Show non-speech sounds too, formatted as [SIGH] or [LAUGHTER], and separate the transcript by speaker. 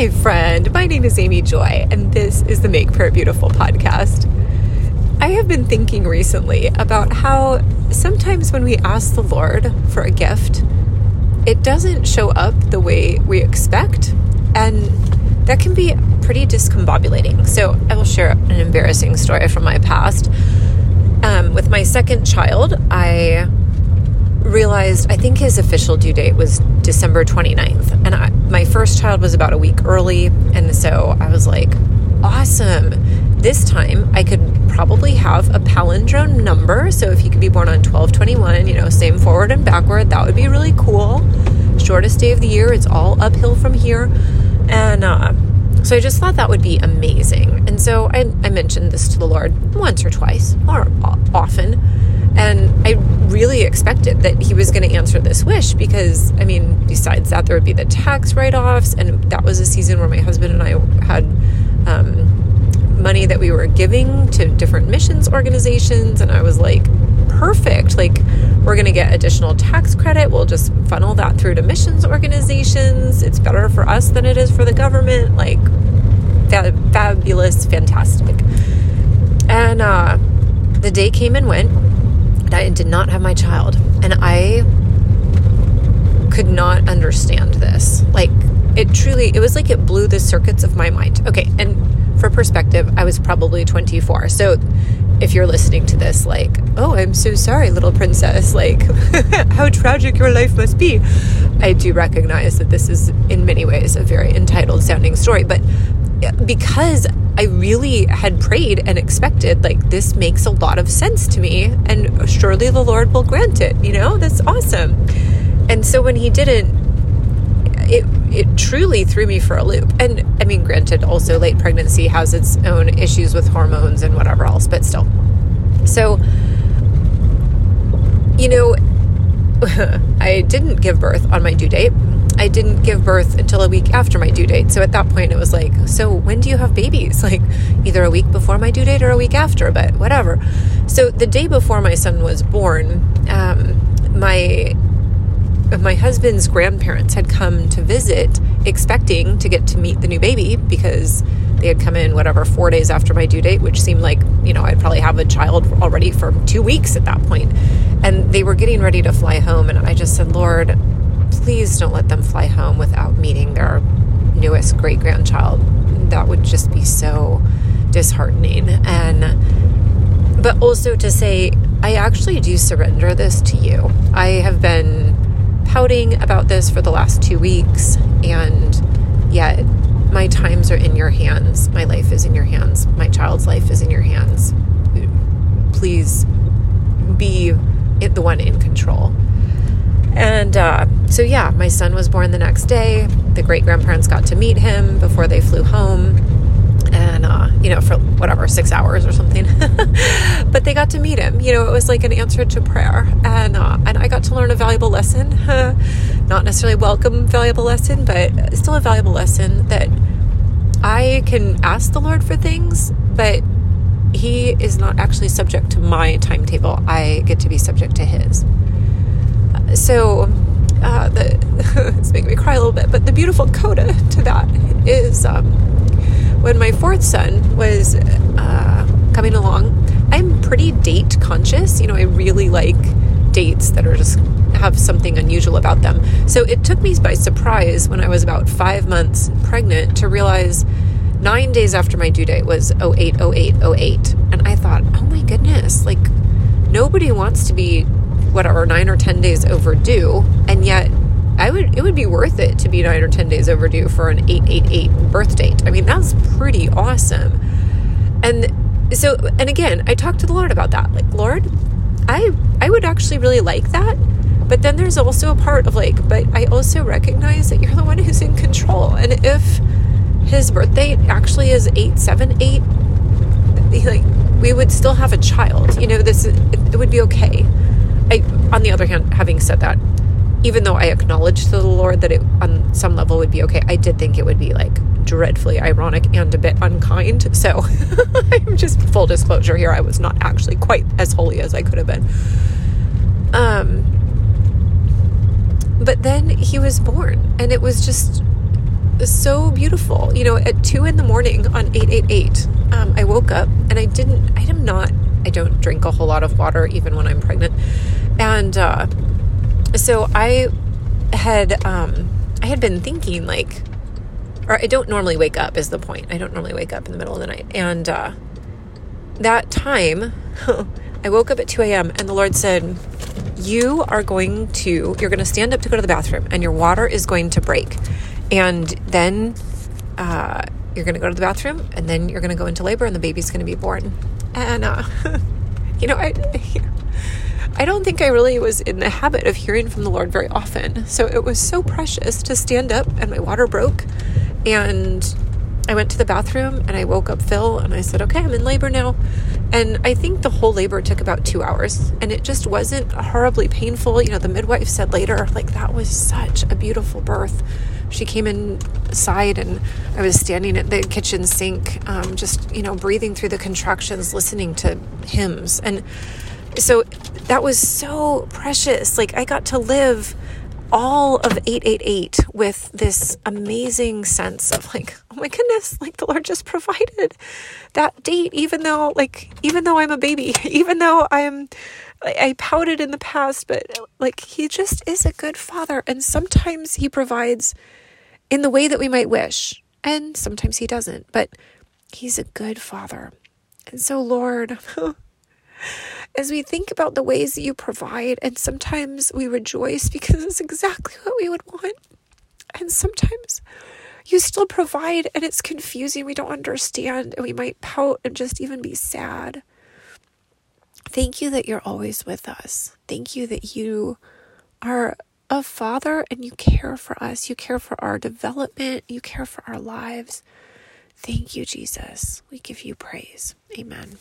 Speaker 1: Hi, friend. My name is Amy Joy, and this is the Make Prayer Beautiful podcast. I have been thinking recently about how sometimes when we ask the Lord for a gift, it doesn't show up the way we expect, and that can be pretty discombobulating. So, I will share an embarrassing story from my past. Um, with my second child, I realized I think his official due date was December 29th. And I, my first child was about a week early. And so I was like, awesome. This time I could probably have a palindrome number. So if he could be born on 1221, you know, same forward and backward, that would be really cool. Shortest day of the year, it's all uphill from here. And uh, so I just thought that would be amazing. And so I, I mentioned this to the Lord once or twice, or often and I really expected that he was going to answer this wish because, I mean, besides that, there would be the tax write offs. And that was a season where my husband and I had um, money that we were giving to different missions organizations. And I was like, perfect. Like, we're going to get additional tax credit. We'll just funnel that through to missions organizations. It's better for us than it is for the government. Like, fab- fabulous, fantastic. And uh, the day came and went I did not have my child. And I could not understand this. Like, it truly, it was like it blew the circuits of my mind. Okay, and for perspective, I was probably 24. So if you're listening to this, like, oh, I'm so sorry, little princess, [LAUGHS] like, [LAUGHS] how tragic your life must be. I do recognize that this is, in many ways, a very entitled sounding story. But because I really had prayed and expected, like, this makes a lot of sense to me, and surely the Lord will grant it, you know? That's awesome. And so when he didn't, it, it truly threw me for a loop. And I mean, granted, also late pregnancy has its own issues with hormones and whatever else, but still. So, you know, [LAUGHS] I didn't give birth on my due date. I didn't give birth until a week after my due date. So at that point, it was like, so when do you have babies? [LAUGHS] Like either a week before my due date or a week after, but whatever. So the day before my son was born, um, my my husband's grandparents had come to visit, expecting to get to meet the new baby because they had come in whatever four days after my due date, which seemed like you know I'd probably have a child already for two weeks at that point, and they were getting ready to fly home, and I just said, Lord please don't let them fly home without meeting their newest great grandchild. That would just be so disheartening. And, but also to say, I actually do surrender this to you. I have been pouting about this for the last two weeks, and yet my times are in your hands. My life is in your hands. My child's life is in your hands. Please be the one in control. And uh, so, yeah, my son was born the next day. The great grandparents got to meet him before they flew home. And, uh, you know, for whatever, six hours or something. [LAUGHS] but they got to meet him. You know, it was like an answer to prayer. And, uh, and I got to learn a valuable lesson. [LAUGHS] Not necessarily welcome valuable lesson, but still a valuable lesson that I can ask the Lord for things, but He is not actually subject to my timetable. I get to be subject to His so uh, the, [LAUGHS] it's making me cry a little bit, but the beautiful coda to that is um, when my fourth son was uh, coming along, I'm pretty date conscious. You know, I really like dates that are just have something unusual about them. So it took me by surprise when I was about five months pregnant to realize nine days after my due date was 08, 08, 08. And I thought, oh my goodness, like nobody wants to be whatever nine or ten days overdue, and yet I would it would be worth it to be nine or ten days overdue for an eight eight eight birth date. I mean that's pretty awesome. And so and again, I talked to the Lord about that. Like Lord, I I would actually really like that. But then there's also a part of like, but I also recognize that you're the one who's in control. And if his birth date actually is eight seven eight, like we would still have a child. You know, this it would be okay. I, on the other hand, having said that, even though I acknowledged to the Lord that it on some level would be okay, I did think it would be like dreadfully ironic and a bit unkind. So [LAUGHS] I'm just full disclosure here. I was not actually quite as holy as I could have been. Um, but then he was born, and it was just so beautiful. You know, at two in the morning on 888, um, I woke up and I didn't, I am not, I don't drink a whole lot of water even when I'm pregnant. And uh, so I had, um, I had been thinking like, or I don't normally wake up is the point. I don't normally wake up in the middle of the night. And uh, that time, [LAUGHS] I woke up at 2 a.m. and the Lord said, You are going to, you're going to stand up to go to the bathroom and your water is going to break. And then uh, you're going to go to the bathroom and then you're going to go into labor and the baby's going to be born. And, uh, [LAUGHS] you know, I. I don't think I really was in the habit of hearing from the Lord very often. So it was so precious to stand up and my water broke. And I went to the bathroom and I woke up Phil and I said, okay, I'm in labor now. And I think the whole labor took about two hours and it just wasn't horribly painful. You know, the midwife said later, like, that was such a beautiful birth. She came inside and I was standing at the kitchen sink, um, just, you know, breathing through the contractions, listening to hymns. And so that was so precious. Like, I got to live all of 888 with this amazing sense of like oh my goodness like the lord just provided that date even though like even though i'm a baby [LAUGHS] even though i'm i pouted in the past but like he just is a good father and sometimes he provides in the way that we might wish and sometimes he doesn't but he's a good father and so lord [LAUGHS] as we think about the ways that you provide, and sometimes we rejoice because it's exactly what we would want. And sometimes you still provide and it's confusing, we don't understand, and we might pout and just even be sad. Thank you that you're always with us. Thank you that you are a father and you care for us. You care for our development, you care for our lives. Thank you, Jesus. We give you praise. Amen.